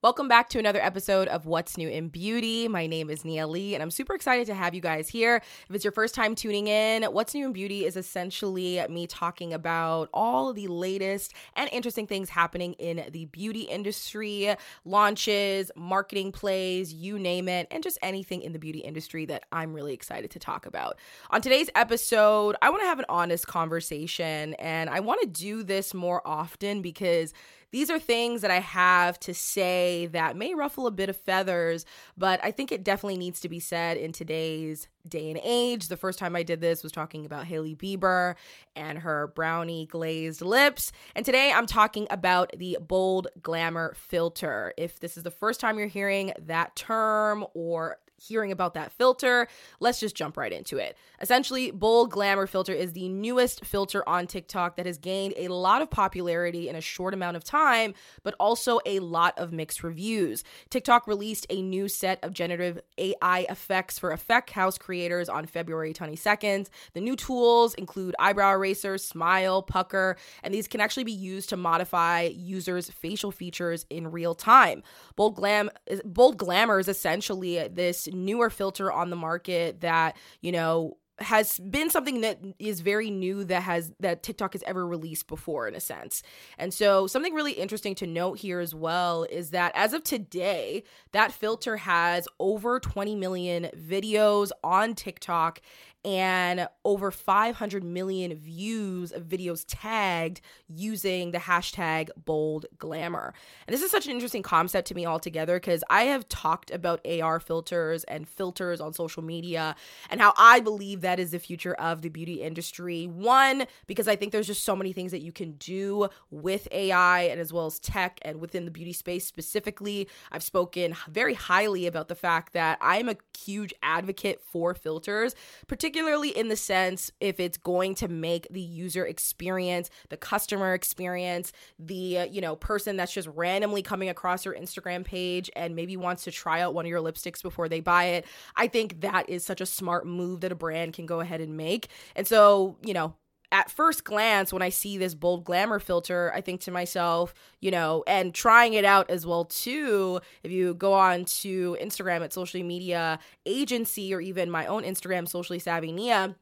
Welcome back to another episode of What's New in Beauty. My name is Nia Lee, and I'm super excited to have you guys here. If it's your first time tuning in, What's New in Beauty is essentially me talking about all the latest and interesting things happening in the beauty industry, launches, marketing plays, you name it, and just anything in the beauty industry that I'm really excited to talk about. On today's episode, I want to have an honest conversation, and I want to do this more often because these are things that I have to say that may ruffle a bit of feathers, but I think it definitely needs to be said in today's day and age. The first time I did this was talking about Hailey Bieber and her brownie glazed lips. And today I'm talking about the bold glamour filter. If this is the first time you're hearing that term or hearing about that filter, let's just jump right into it. Essentially, Bold Glamour Filter is the newest filter on TikTok that has gained a lot of popularity in a short amount of time, but also a lot of mixed reviews. TikTok released a new set of generative AI effects for Effect House creators on February 22nd. The new tools include eyebrow eraser, smile, pucker, and these can actually be used to modify users' facial features in real time. Bold Glam Bold Glamour is essentially this newer filter on the market that, you know, has been something that is very new that has that TikTok has ever released before in a sense. And so something really interesting to note here as well is that as of today, that filter has over 20 million videos on TikTok and over 500 million views of videos tagged using the hashtag bold glamour. And this is such an interesting concept to me altogether because I have talked about AR filters and filters on social media and how I believe that is the future of the beauty industry. One, because I think there's just so many things that you can do with AI and as well as tech and within the beauty space specifically. I've spoken very highly about the fact that I'm a huge advocate for filters, particularly particularly in the sense if it's going to make the user experience, the customer experience, the uh, you know person that's just randomly coming across your Instagram page and maybe wants to try out one of your lipsticks before they buy it. I think that is such a smart move that a brand can go ahead and make. And so, you know, at first glance, when I see this bold glamour filter, I think to myself, you know, and trying it out as well too. If you go on to Instagram at social media agency or even my own Instagram, socially savvy Nia,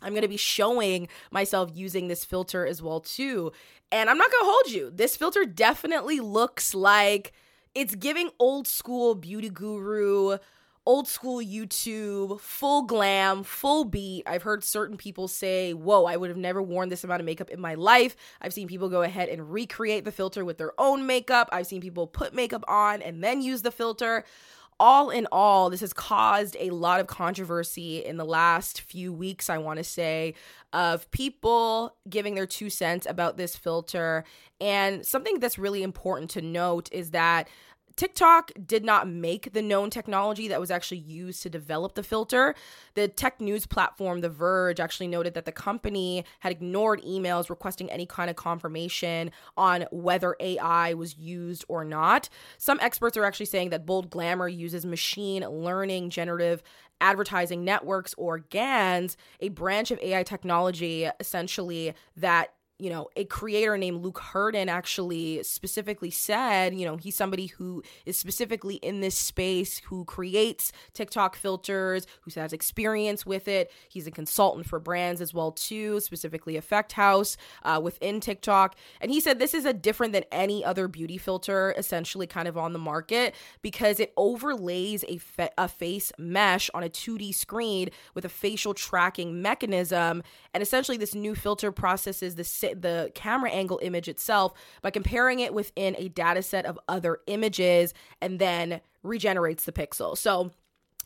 I'm going to be showing myself using this filter as well too. And I'm not going to hold you. This filter definitely looks like it's giving old school beauty guru old school YouTube, full glam, full beat. I've heard certain people say, Whoa, I would have never worn this amount of makeup in my life. I've seen people go ahead and recreate the filter with their own makeup. I've seen people put makeup on and then use the filter. All in all, this has caused a lot of controversy in the last few weeks, I want to say, of people giving their two cents about this filter. And something that's really important to note is that TikTok did not make the known technology that was actually used to develop the filter. The tech news platform The Verge actually noted that the company had ignored emails requesting any kind of confirmation on whether AI was used or not. Some experts are actually saying that Bold Glamour uses machine learning generative adversarial networks or GANs, a branch of AI technology essentially that you know, a creator named Luke Hurton actually specifically said, you know, he's somebody who is specifically in this space, who creates TikTok filters, who has experience with it. He's a consultant for brands as well too, specifically Effect House uh, within TikTok. And he said this is a different than any other beauty filter, essentially kind of on the market because it overlays a, a face mesh on a 2D screen with a facial tracking mechanism. And essentially, this new filter processes the the camera angle image itself by comparing it within a data set of other images and then regenerates the pixel. So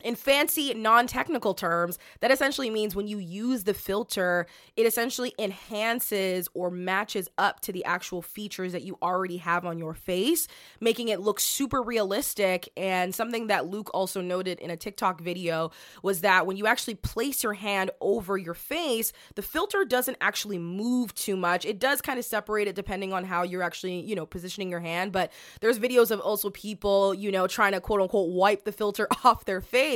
in fancy non-technical terms that essentially means when you use the filter it essentially enhances or matches up to the actual features that you already have on your face making it look super realistic. And something that Luke also noted in a TikTok video was that when you actually place your hand over your face the filter doesn't actually move too much. It does kind of separate it depending on how you're actually you know positioning your hand but there's videos of also people you know trying to quote unquote wipe the filter off their face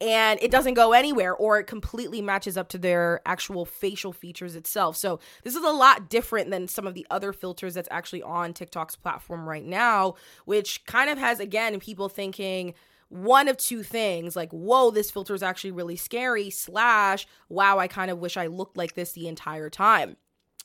and it doesn't go anywhere or it completely matches up to their actual facial features itself. So this is a lot different than some of the other filters that's actually on TikTok's platform right now, which kind of has again people thinking one of two things like whoa this filter is actually really scary slash wow i kind of wish i looked like this the entire time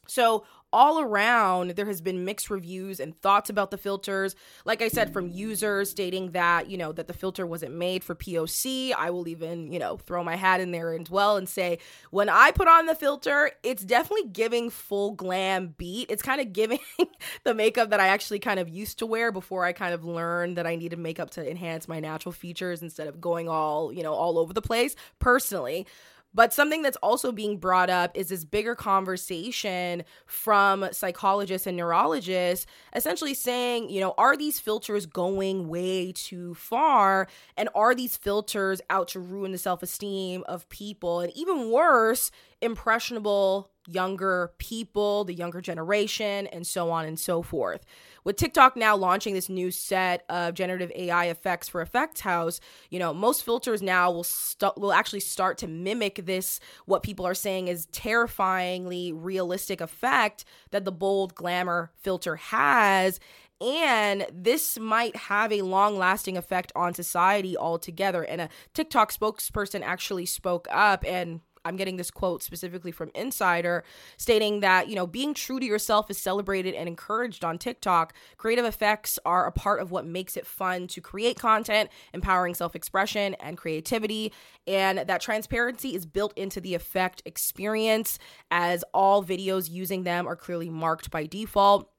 so all around there has been mixed reviews and thoughts about the filters. Like i said from users stating that you know that the filter wasn't made for poc i will even you know throw my hat in there as well and say when i put on the filter it's definitely giving full glam beat. It's kind of giving the makeup that i actually kind of used to wear before i kind of learned that i needed makeup to enhance my natural features instead of going all you know all over the place. Personally but something that's also being brought up is this bigger conversation from psychologists and neurologists essentially saying, you know, are these filters going way too far? And are these filters out to ruin the self esteem of people? And even worse, impressionable younger people, the younger generation, and so on and so forth. With TikTok now launching this new set of generative AI effects for Effects House, you know, most filters now will st- will actually start to mimic this what people are saying is terrifyingly realistic effect that the bold glamour filter has and this might have a long lasting effect on society altogether. And a TikTok spokesperson actually spoke up and I'm getting this quote specifically from Insider stating that, you know, being true to yourself is celebrated and encouraged on TikTok. Creative effects are a part of what makes it fun to create content, empowering self expression and creativity. And that transparency is built into the effect experience, as all videos using them are clearly marked by default.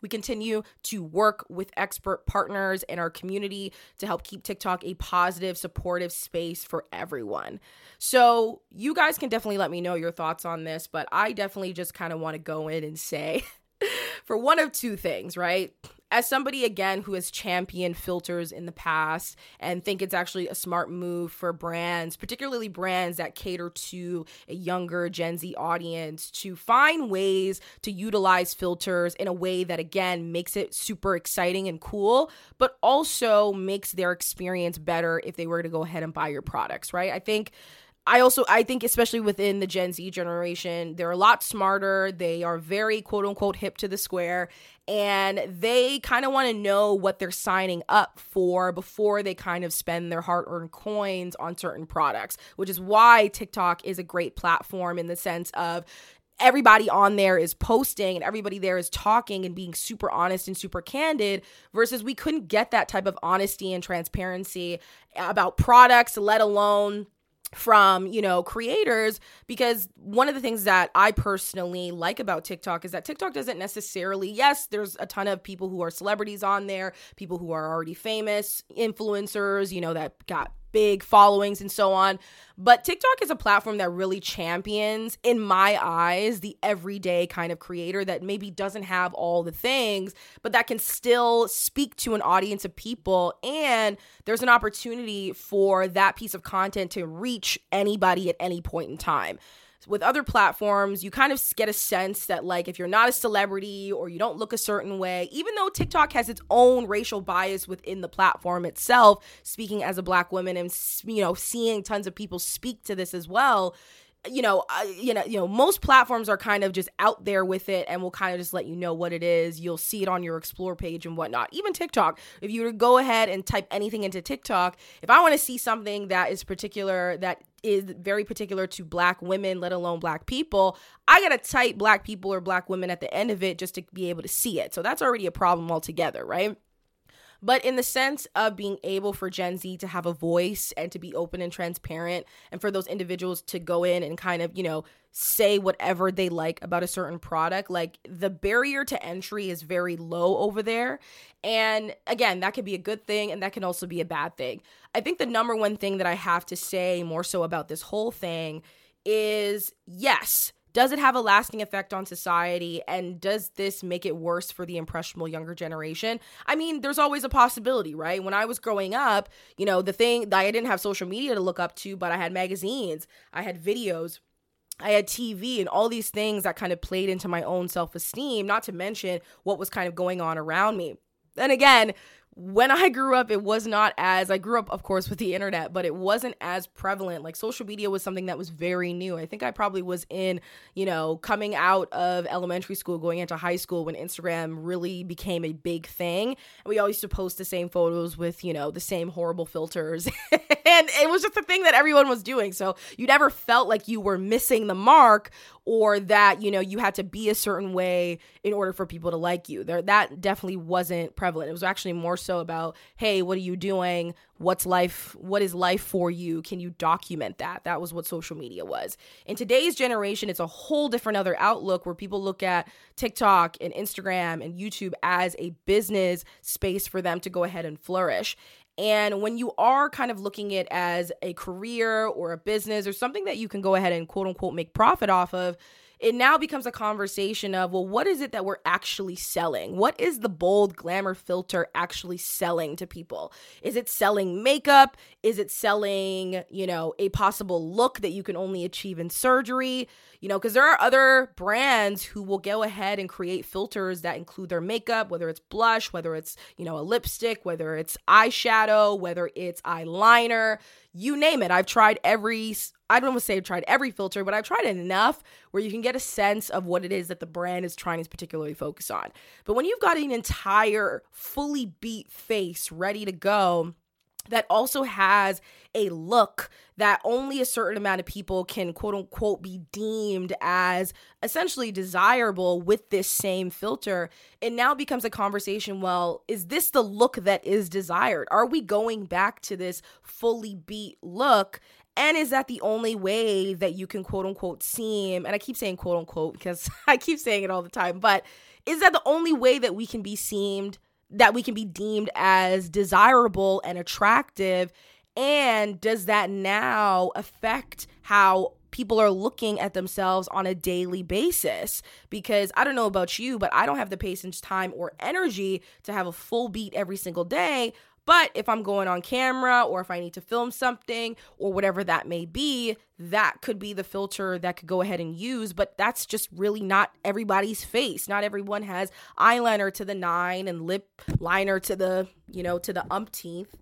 We continue to work with expert partners in our community to help keep TikTok a positive, supportive space for everyone. So, you guys can definitely let me know your thoughts on this, but I definitely just kind of want to go in and say for one of two things, right? As somebody again who has championed filters in the past and think it's actually a smart move for brands, particularly brands that cater to a younger Gen Z audience, to find ways to utilize filters in a way that again makes it super exciting and cool, but also makes their experience better if they were to go ahead and buy your products, right? I think I also I think especially within the Gen Z generation, they're a lot smarter. They are very quote unquote hip to the square and they kind of want to know what they're signing up for before they kind of spend their hard-earned coins on certain products, which is why TikTok is a great platform in the sense of everybody on there is posting and everybody there is talking and being super honest and super candid versus we couldn't get that type of honesty and transparency about products let alone from you know creators because one of the things that i personally like about tiktok is that tiktok doesn't necessarily yes there's a ton of people who are celebrities on there people who are already famous influencers you know that got big followings and so on. But TikTok is a platform that really champions, in my eyes, the everyday kind of creator that maybe doesn't have all the things, but that can still speak to an audience of people. And there's an opportunity for that piece of content to reach anybody at any point in time with other platforms, you kind of get a sense that, like, if you're not a celebrity or you don't look a certain way, even though TikTok has its own racial bias within the platform itself, speaking as a black woman and, you know, seeing tons of people speak to this as well, you know, uh, you know, you know, most platforms are kind of just out there with it, and will kind of just let you know what it is. You'll see it on your explore page and whatnot. Even TikTok, if you were to go ahead and type anything into TikTok, if I want to see something that is particular, that is very particular to black women, let alone black people, I gotta type black people or black women at the end of it just to be able to see it. So that's already a problem altogether, right? But in the sense of being able for Gen Z to have a voice and to be open and transparent, and for those individuals to go in and kind of, you know, say whatever they like about a certain product, like the barrier to entry is very low over there. And again, that could be a good thing and that can also be a bad thing. I think the number one thing that I have to say more so about this whole thing is yes, does it have a lasting effect on society? And does this make it worse for the impressionable younger generation? I mean, there's always a possibility, right? When I was growing up, you know, the thing that I didn't have social media to look up to, but I had magazines, I had videos. I had TV and all these things that kind of played into my own self esteem, not to mention what was kind of going on around me. And again, when I grew up, it was not as I grew up, of course, with the internet, but it wasn't as prevalent. Like social media was something that was very new. I think I probably was in, you know, coming out of elementary school, going into high school when Instagram really became a big thing. And we all used to post the same photos with, you know, the same horrible filters. and it was just a thing that everyone was doing. So you never felt like you were missing the mark or that you know you had to be a certain way in order for people to like you there that definitely wasn't prevalent it was actually more so about hey what are you doing? What's life what is life for you? Can you document that? That was what social media was. In today's generation it's a whole different other outlook where people look at tiktok and instagram and youtube as a business space for them to go ahead and flourish. And when you are kind of looking at as a career or a business or something that you can go ahead and quote unquote make profit off of, it now becomes a conversation of, well, what is it that we're actually selling? What is the bold glamour filter actually selling to people? Is it selling makeup? Is it selling, you know, a possible look that you can only achieve in surgery? You know, because there are other brands who will go ahead and create filters that include their makeup, whether it's blush, whether it's, you know, a lipstick, whether it's eyeshadow, whether it's eyeliner, you name it. I've tried every I don't want to say I've tried every filter, but I've tried enough where you can get a sense of what it is that the brand is trying to particularly focus on. But when you've got an entire fully beat face ready to go, that also has a look that only a certain amount of people can quote unquote be deemed as essentially desirable with this same filter, it now becomes a conversation. Well, is this the look that is desired? Are we going back to this fully beat look? And is that the only way that you can quote unquote seem? And I keep saying quote unquote because I keep saying it all the time, but is that the only way that we can be seemed, that we can be deemed as desirable and attractive? And does that now affect how people are looking at themselves on a daily basis because I don't know about you, but I don't have the patience, time, or energy to have a full beat every single day. But if I'm going on camera or if I need to film something or whatever that may be, that could be the filter that could go ahead and use. But that's just really not everybody's face. Not everyone has eyeliner to the nine and lip liner to the, you know, to the umpteenth.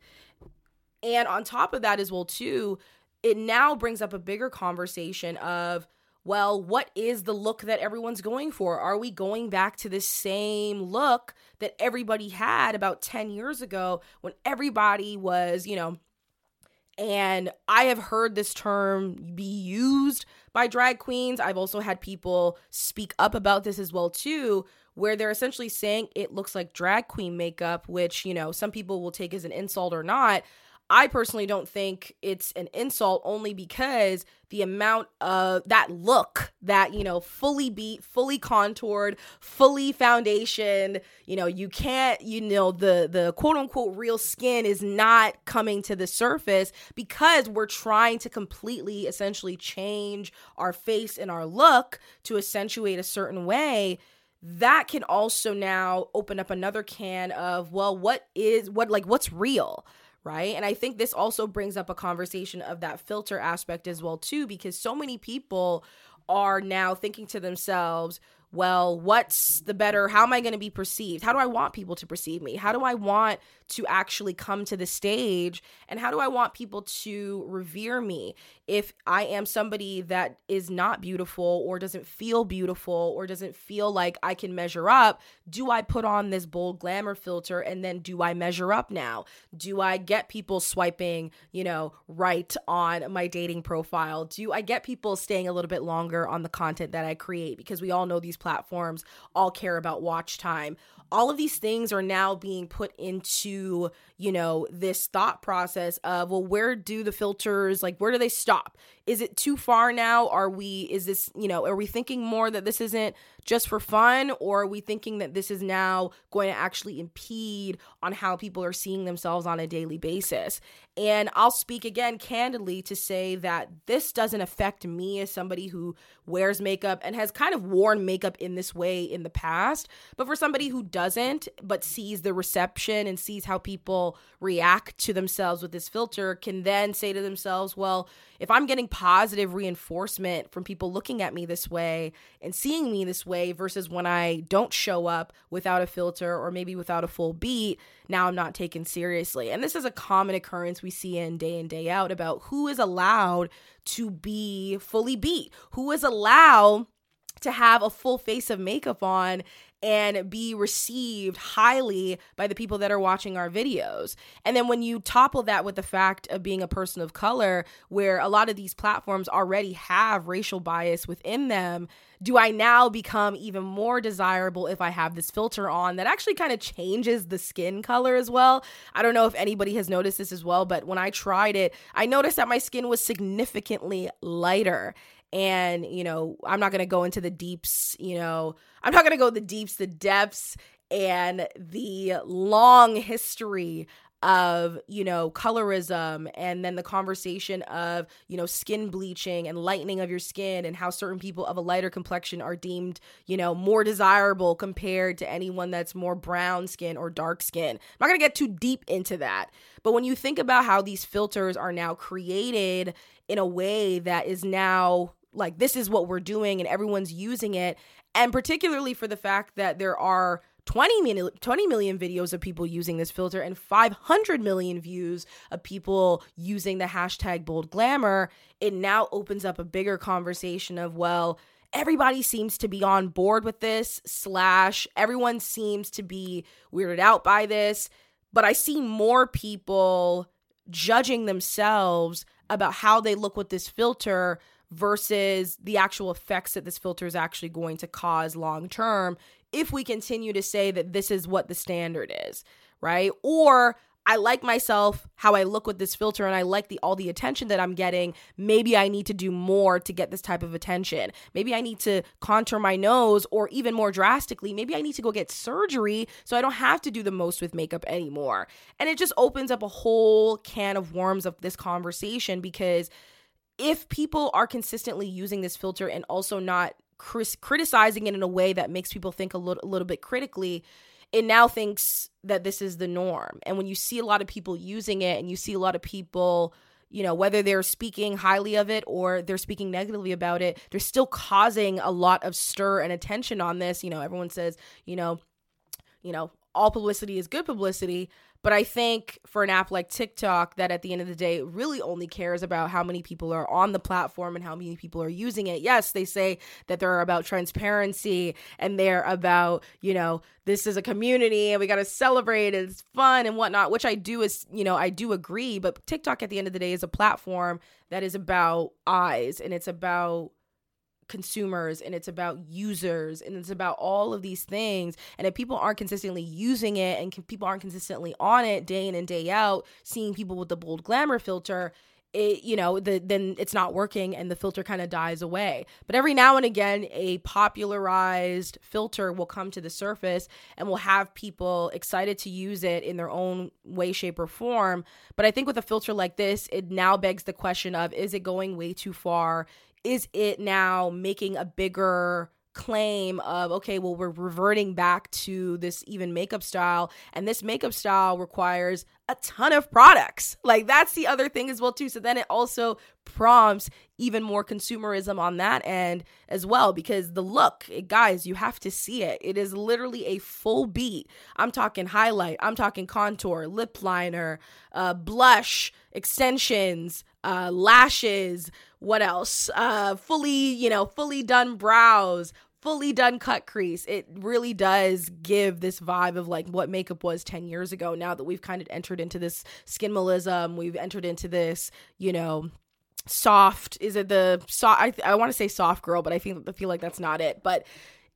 And on top of that as well, too, it now brings up a bigger conversation of well, what is the look that everyone's going for? Are we going back to the same look that everybody had about 10 years ago when everybody was, you know, and I have heard this term be used by drag queens. I've also had people speak up about this as well too, where they're essentially saying it looks like drag queen makeup, which, you know, some people will take as an insult or not. I personally don't think it's an insult only because the amount of that look that, you know, fully beat, fully contoured, fully foundation, you know, you can't, you know, the the quote unquote real skin is not coming to the surface because we're trying to completely essentially change our face and our look to accentuate a certain way. That can also now open up another can of well what is what like what's real right? And I think this also brings up a conversation of that filter aspect as well too because so many people are now thinking to themselves, well, what's the better? How am I going to be perceived? How do I want people to perceive me? How do I want to actually come to the stage? And how do I want people to revere me if I am somebody that is not beautiful or doesn't feel beautiful or doesn't feel like I can measure up? Do I put on this bold glamour filter and then do I measure up now? Do I get people swiping, you know, right on my dating profile? Do I get people staying a little bit longer on the content that I create? Because we all know these platforms all care about watch time all of these things are now being put into you know this thought process of well where do the filters like where do they stop? Is it too far now? Are we is this you know are we thinking more that this isn't just for fun? Or are we thinking that this is now going to actually impede on how people are seeing themselves on a daily basis? And I'll speak again candidly to say that this doesn't affect me as somebody who wears makeup and has kind of worn makeup in this way in the past. But for somebody who does doesn't, but sees the reception and sees how people react to themselves with this filter can then say to themselves, well, if I'm getting positive reinforcement from people looking at me this way and seeing me this way versus when I don't show up without a filter or maybe without a full beat, now I'm not taken seriously. And this is a common occurrence we see in day in, day out about who is allowed to be fully beat, who is allowed to have a full face of makeup on and be received highly by the people that are watching our videos. And then when you topple that with the fact of being a person of color, where a lot of these platforms already have racial bias within them, do I now become even more desirable if I have this filter on that actually kind of changes the skin color as well? I don't know if anybody has noticed this as well, but when I tried it, I noticed that my skin was significantly lighter and you know i'm not going to go into the deeps you know i'm not going to go the deeps the depths and the long history of you know colorism and then the conversation of you know skin bleaching and lightening of your skin and how certain people of a lighter complexion are deemed you know more desirable compared to anyone that's more brown skin or dark skin. I'm not going to get too deep into that. But when you think about how these filters are now created in a way that is now like this is what we're doing and everyone's using it. And particularly for the fact that there are 20 million, 20 million videos of people using this filter and 500 million views of people using the hashtag bold glamour it now opens up a bigger conversation of well everybody seems to be on board with this slash everyone seems to be weirded out by this. But i see more people judging themselves about how they look with this filter versus the actual effects that this filter is actually going to cause long term if we continue to say that this is what the standard is, right? Or I like myself how I look with this filter and I like the all the attention that I'm getting. Maybe I need to do more to get this type of attention. Maybe I need to contour my nose or even more drastically, maybe I need to go get surgery so I don't have to do the most with makeup anymore. And it just opens up a whole can of worms of this conversation because if people are consistently using this filter and also not criticizing it in a way that makes people think a little, a little bit critically, it now thinks that this is the norm. And when you see a lot of people using it and you see a lot of people, you know, whether they're speaking highly of it or they're speaking negatively about it, they're still causing a lot of stir and attention on this. You know, everyone says, you know, you know, all publicity is good publicity. But I think for an app like TikTok, that at the end of the day really only cares about how many people are on the platform and how many people are using it. Yes, they say that they're about transparency and they're about, you know, this is a community and we got to celebrate and it's fun and whatnot, which I do is, you know, I do agree. But TikTok at the end of the day is a platform that is about eyes and it's about consumers and it's about users and it's about all of these things. And if people aren't consistently using it and people aren't consistently on it day in and day out seeing people with the bold glamour filter it you know the then it's not working and the filter kind of dies away. But every now and again a popularized filter will come to the surface and will have people excited to use it in their own way shape or form. But i think with a filter like this it now begs the question of is it going way too far is it now making a bigger claim of okay well we're reverting back to this even makeup style and this makeup style requires a ton of products. Like that's the other thing as well too. So then it also prompts even more consumerism on that end as well because the look guys you have to see it. It is literally a full beat. I'm talking highlight i'm talking contour lip liner uh, blush extensions uh, lashes what else? Uh, fully, you know, fully done brows, fully done cut crease. It really does give this vibe of like what makeup was 10 years ago. Now that we've kind of entered into this skinimalism, we've entered into this, you know, soft is it the soft i, I want to say soft girl but i feel i feel like that's not it but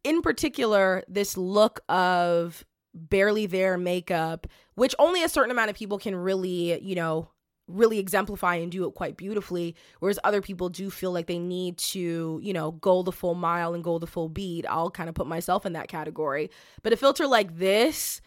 in particular this look of barely there makeup which only a certain amount of people can really you know really exemplify and do it quite beautifully whereas other people do feel like they need to you know go the full mile and go the full beat i'll kind of put myself in that category but a filter like this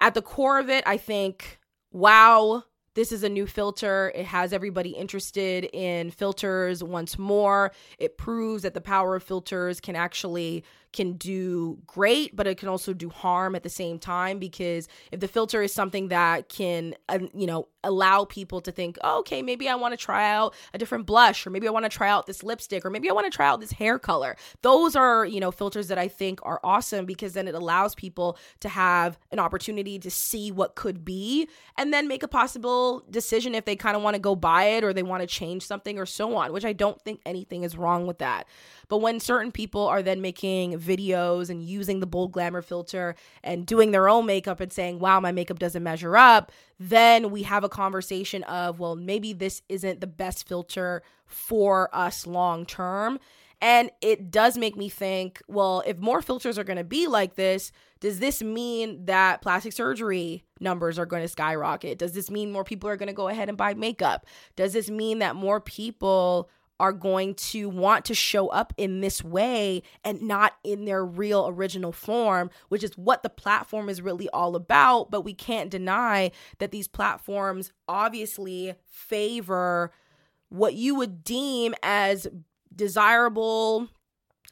at the core of it i think wow this is a new filter. It has everybody interested in filters once more. It proves that the power of filters can actually can do great, but it can also do harm at the same time because if the filter is something that can, uh, you know, allow people to think, oh, okay, maybe I want to try out a different blush, or maybe I want to try out this lipstick, or maybe I want to try out this hair color. Those are, you know, filters that I think are awesome because then it allows people to have an opportunity to see what could be and then make a possible decision if they kind of want to go buy it or they want to change something or so on, which I don't think anything is wrong with that. But when certain people are then making videos and using the bold glamour filter and doing their own makeup and saying, wow, my makeup doesn't measure up, then we have a conversation of, well, maybe this isn't the best filter for us long term. And it does make me think, well, if more filters are going to be like this, does this mean that plastic surgery numbers are going to skyrocket? Does this mean more people are going to go ahead and buy makeup? Does this mean that more people are going to want to show up in this way and not in their real original form, which is what the platform is really all about. But we can't deny that these platforms obviously favor what you would deem as desirable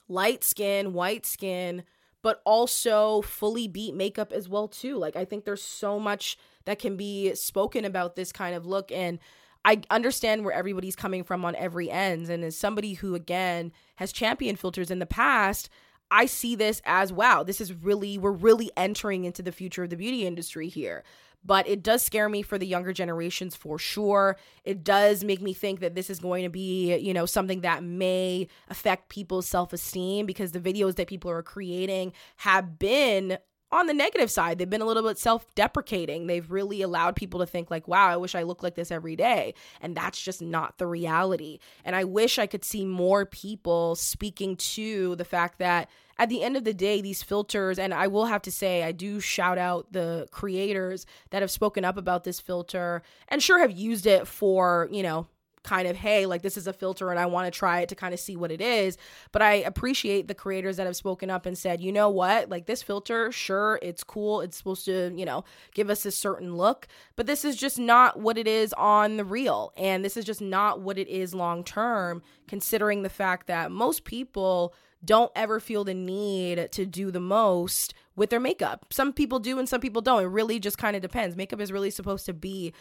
light skin, white skin, but also fully beat makeup as well too. Like I think there's so much that can be spoken about this kind of look and I understand where everybody's coming from on every ends. And as somebody who, again, has championed filters in the past, I see this as wow, this is really, we're really entering into the future of the beauty industry here. But it does scare me for the younger generations for sure. It does make me think that this is going to be, you know, something that may affect people's self esteem because the videos that people are creating have been on the negative side, they've been a little bit self deprecating. They've really allowed people to think, like, wow, I wish I looked like this every day. And that's just not the reality. And I wish I could see more people speaking to the fact that at the end of the day, these filters, and I will have to say, I do shout out the creators that have spoken up about this filter and sure have used it for, you know, kind of hey like this is a filter and i want to try it to kind of see what it is but i appreciate the creators that have spoken up and said you know what like this filter sure it's cool it's supposed to you know give us a certain look but this is just not what it is on the real and this is just not what it is long term considering the fact that most people don't ever feel the need to do the most with their makeup. Some people do and some people don't. It really just kind of depends. Makeup is really supposed to be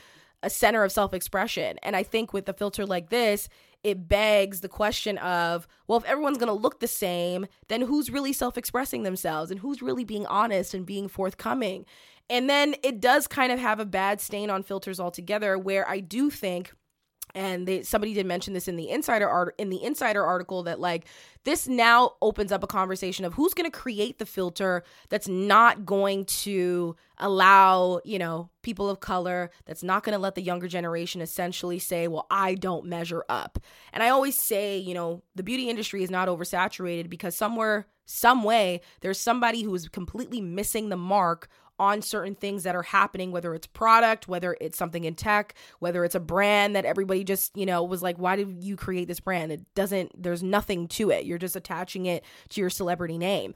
a center of self expression. And I think with a filter like this, it begs the question of, well, if everyone's going to look the same, then who's really self expressing themselves and who's really being honest and being forthcoming? And then it does kind of have a bad stain on filters altogether, where I do think and they somebody did mention this in the insider art in the insider article that like this now opens up a conversation of who's going to create the filter that's not going to allow you know people of color that's not going to let the younger generation essentially say well i don't measure up. And i always say you know the beauty industry is not oversaturated because somewhere some way there's somebody who is completely missing the mark on certain things that are happening, whether it's product, whether it's something in tech, whether it's a brand that everybody just, you know, was like, why did you create this brand? It doesn't, there's nothing to it. You're just attaching it to your celebrity name.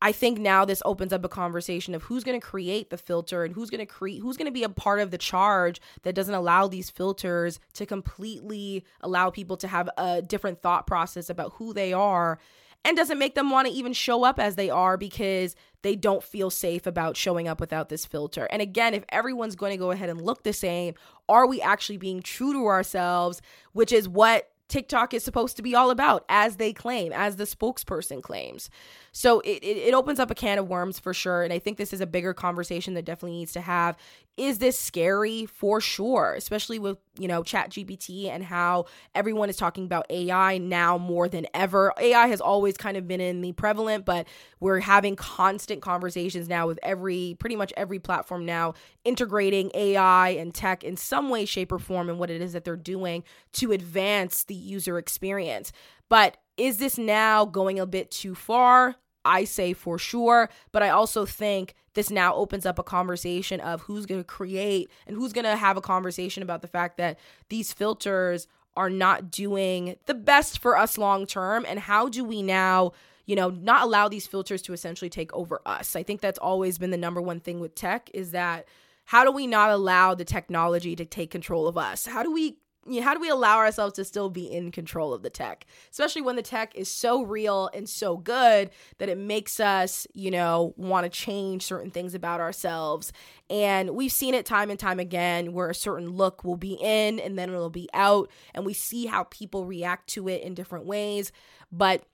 I think now this opens up a conversation of who's going to create the filter and who's going to create who's going to be a part of the charge that doesn't allow these filters to completely allow people to have a different thought process about who they are and doesn't make them want to even show up as they are because they don't feel safe about showing up without this filter. And again, if everyone's going to go ahead and look the same, are we actually being true to ourselves, which is what TikTok is supposed to be all about, as they claim, as the spokesperson claims. So it, it, it, opens up a can of worms for sure. And I think this is a bigger conversation that definitely needs to have. Is this scary? For sure, especially with, you know, Chat GPT and how everyone is talking about AI now more than ever. AI has always kind of been in the prevalent, but we're having constant conversations now with every, pretty much every platform now integrating AI and tech in some way, shape, or form and what it is that they're doing to advance the user experience. But is this now going a bit too far? I say for sure, but I also think this now opens up a conversation of who's going to create and who's going to have a conversation about the fact that these filters are not doing the best for us long term and how do we now you know not allow these filters to essentially take over us? I think that's always been the number one thing with tech is that how do we not allow the technology to take control of us? How do we you know, how do we allow ourselves to still be in control of the tech, especially when the tech is so real and so good that it makes us, you know, want to change certain things about ourselves. And we've seen it time and time again where a certain look will be in and then it'll be out, and we see how people react to it in different ways. But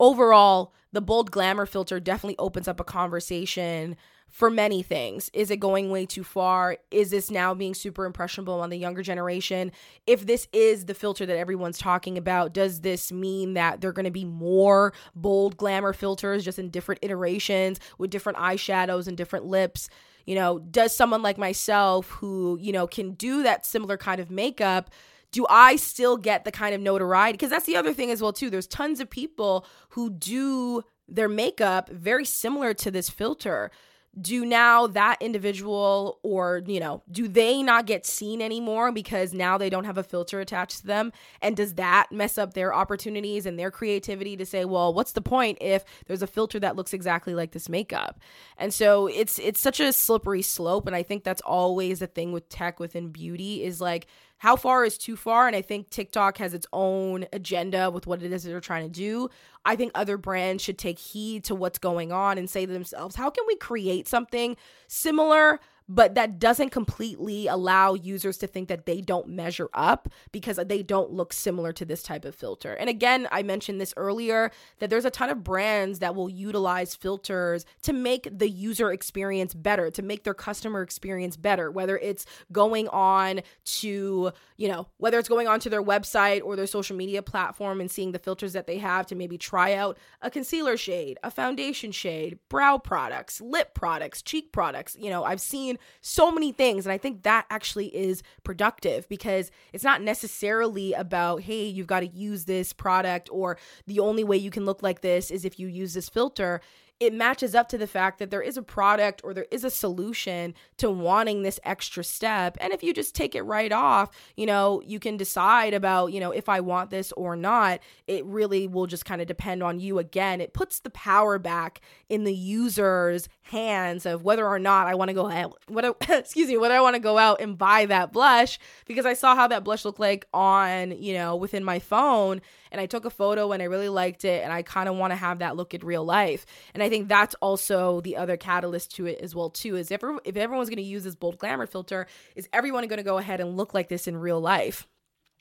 overall, the bold glamour filter definitely opens up a conversation for many things. Is it going way too far? Is this now being super impressionable on the younger generation? If this is the filter that everyone's talking about, does this mean that there are going to be more bold glamour filters just in different iterations with different eyeshadows and different lips? You know, does someone like myself who, you know, can do that similar kind of makeup? do I still get the kind of notoriety? Because that's the other thing as well too. There's tons of people who do their makeup very similar to this filter do now that individual or you know do they not get seen anymore because now they don't have a filter attached to them? And does that mess up their opportunities and their creativity to say well what's the point if there's a filter that looks exactly like this makeup? And so it's it's such a slippery slope. And i think that's always the thing with tech within beauty is like how far is too far? And I think TikTok has its own agenda with what it is they're trying to do. I think other brands should take heed to what's going on and say to themselves, how can we create something similar but that doesn't completely allow users to think that they don't measure up because they don't look similar to this type of filter. And again, I mentioned this earlier that there's a ton of brands that will utilize filters to make the user experience better, to make their customer experience better, whether it's going on to, you know, whether it's going on to their website or their social media platform and seeing the filters that they have to maybe try out a concealer shade, a foundation shade, brow products, lip products, cheek products. You know, I've seen so many things. And I think that actually is productive because it's not necessarily about, hey, you've got to use this product or the only way you can look like this is if you use this filter it matches up to the fact that there is a product or there is a solution to wanting this extra step. And if you just take it right off, you know, you can decide about, you know, if I want this or not. It really will just kind of depend on you again. It puts the power back in the user's hands of whether or not I want to go out, what excuse me, whether I want to go out and buy that blush because I saw how that blush looked like on, you know, within my phone and I took a photo and I really liked it and I kind of want to have that look in real life. And I think that's also the other catalyst to it as well too is if, if everyone's going to use this bold glamour filter is everyone going to go ahead and look like this in real life.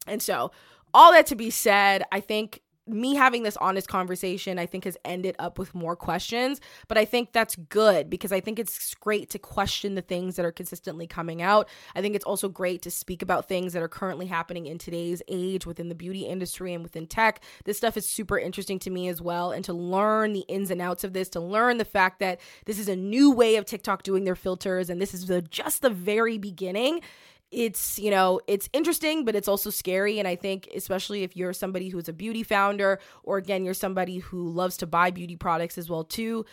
And so all that to be said, I think me having this honest conversation, I think, has ended up with more questions. But I think that's good because I think it's great to question the things that are consistently coming out. I think it's also great to speak about things that are currently happening in today's age within the beauty industry and within tech. This stuff is super interesting to me as well. And to learn the ins and outs of this, to learn the fact that this is a new way of TikTok doing their filters and this is the, just the very beginning it's you know it's interesting but it's also scary. And i think especially if you're somebody who's a beauty founder or again you're somebody who loves to buy beauty products as well too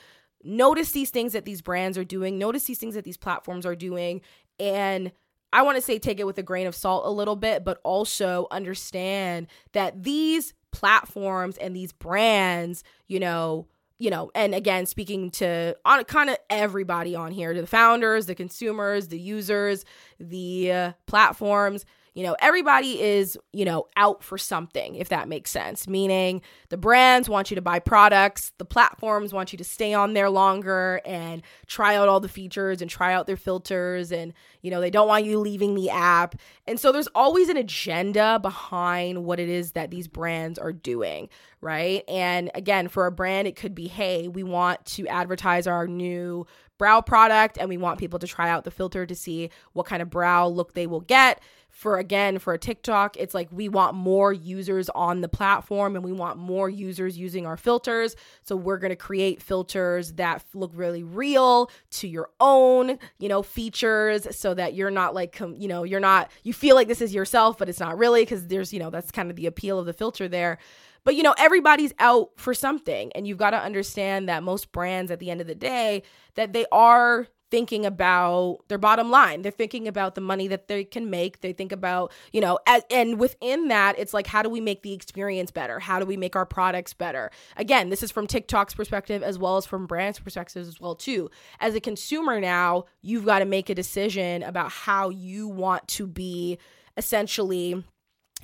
notice these things that these brands are doing. Notice these things that these platforms are doing. And i want to say take it with a grain of salt a little bit but also understand that these platforms and these brands you know you know, and again, speaking to on kind of everybody on here, to the founders, the consumers, the users, the uh, platforms, you know, everybody is, you know, out for something, if that makes sense. Meaning the brands want you to buy products, the platforms want you to stay on there longer and try out all the features and try out their filters. And, you know, they don't want you leaving the app. And so there's always an agenda behind what it is that these brands are doing, right? And again, for a brand, it could be, hey, we want to advertise our new brow product and we want people to try out the filter to see what kind of brow look they will get for again for a TikTok, it's like we want more users on the platform and we want more users using our filters. So we're going to create filters that look really real to your own, you know, features so that you're not like you know, you're not you feel like this is yourself but it's not really because there's, you know, that's kind of the appeal of the filter there. But you know, everybody's out for something and you've got to understand that most brands at the end of the day that they are thinking about their bottom line. They're thinking about the money that they can make. They think about, you know, as, and within that, it's like, how do we make the experience better? How do we make our products better? Again, this is from TikTok's perspective as well as from brands' perspectives as well too. As a consumer now, you've got to make a decision about how you want to be essentially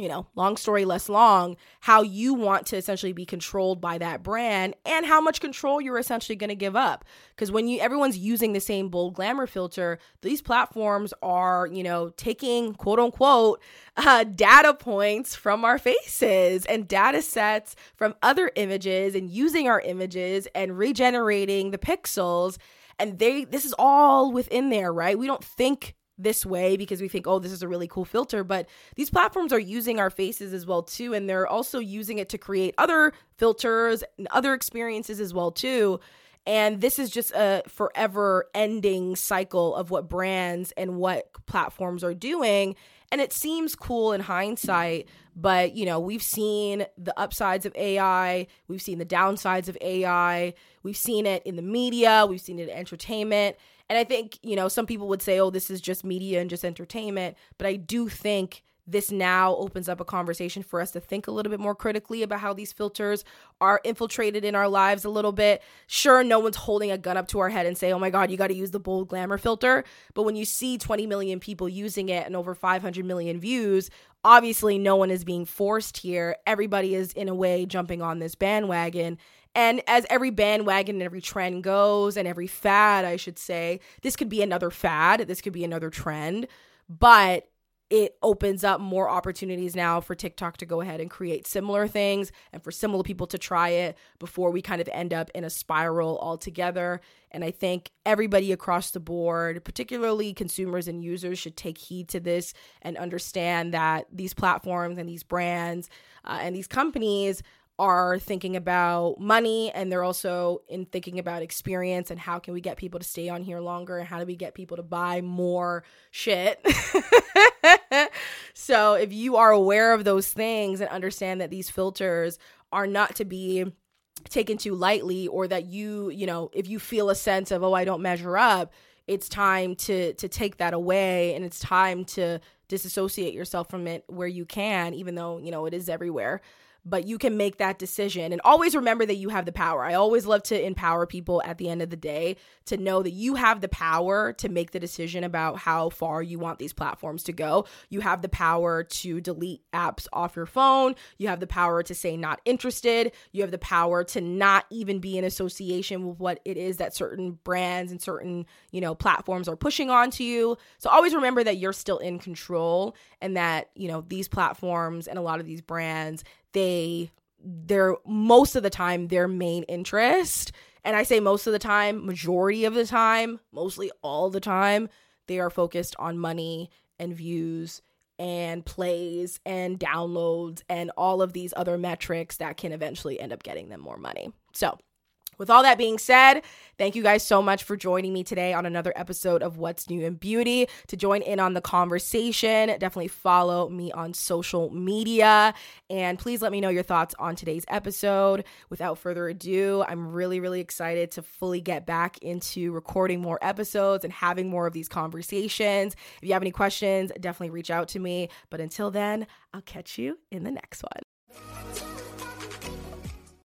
you know, long story less long, how you want to essentially be controlled by that brand and how much control you're essentially going to give up. Because when you everyone's using the same bold glamour filter, these platforms are, you know, taking quote unquote uh, data points from our faces and data sets from other images and using our images and regenerating the pixels. And they this is all within there, right? We don't think this way because we think, oh, this is a really cool filter. But these platforms are using our faces as well too, and they're also using it to create other filters and other experiences as well too. And this is just a forever ending cycle of what brands and what platforms are doing. And it seems cool in hindsight, but you know, we've seen the upsides of AI, we've seen the downsides of AI, we've seen it in the media, we've seen it in entertainment. And I think, you know, some people would say, oh, this is just media and just entertainment. But I do think this now opens up a conversation for us to think a little bit more critically about how these filters are infiltrated in our lives a little bit. Sure, no one's holding a gun up to our head and say, oh my God, you got to use the bold glamour filter. But when you see 20 million people using it and over 500 million views, obviously no one is being forced here. Everybody is, in a way, jumping on this bandwagon. And as every bandwagon and every trend goes, and every fad, I should say, this could be another fad, this could be another trend, but it opens up more opportunities now for TikTok to go ahead and create similar things and for similar people to try it before we kind of end up in a spiral altogether. And I think everybody across the board, particularly consumers and users, should take heed to this and understand that these platforms and these brands uh, and these companies are thinking about money and they're also in thinking about experience and how can we get people to stay on here longer and how do we get people to buy more shit. so if you are aware of those things and understand that these filters are not to be taken too lightly or that you, you know, if you feel a sense of oh I don't measure up, it's time to to take that away and it's time to disassociate yourself from it where you can even though, you know, it is everywhere but you can make that decision. And always remember that you have the power. I always love to empower people at the end of the day to know that you have the power to make the decision about how far you want these platforms to go. You have the power to delete apps off your phone. You have the power to say not interested. You have the power to not even be in association with what it is that certain brands and certain, you know, platforms are pushing onto you. So always remember that you're still in control and that, you know, these platforms and a lot of these brands they they're most of the time their main interest. And i say most of the time majority of the time mostly all the time they are focused on money and views and plays and downloads and all of these other metrics that can eventually end up getting them more money. So with all that being said, thank you guys so much for joining me today on another episode of What's New in Beauty. To join in on the conversation, definitely follow me on social media and please let me know your thoughts on today's episode. Without further ado, I'm really, really excited to fully get back into recording more episodes and having more of these conversations. If you have any questions, definitely reach out to me. But until then, I'll catch you in the next one.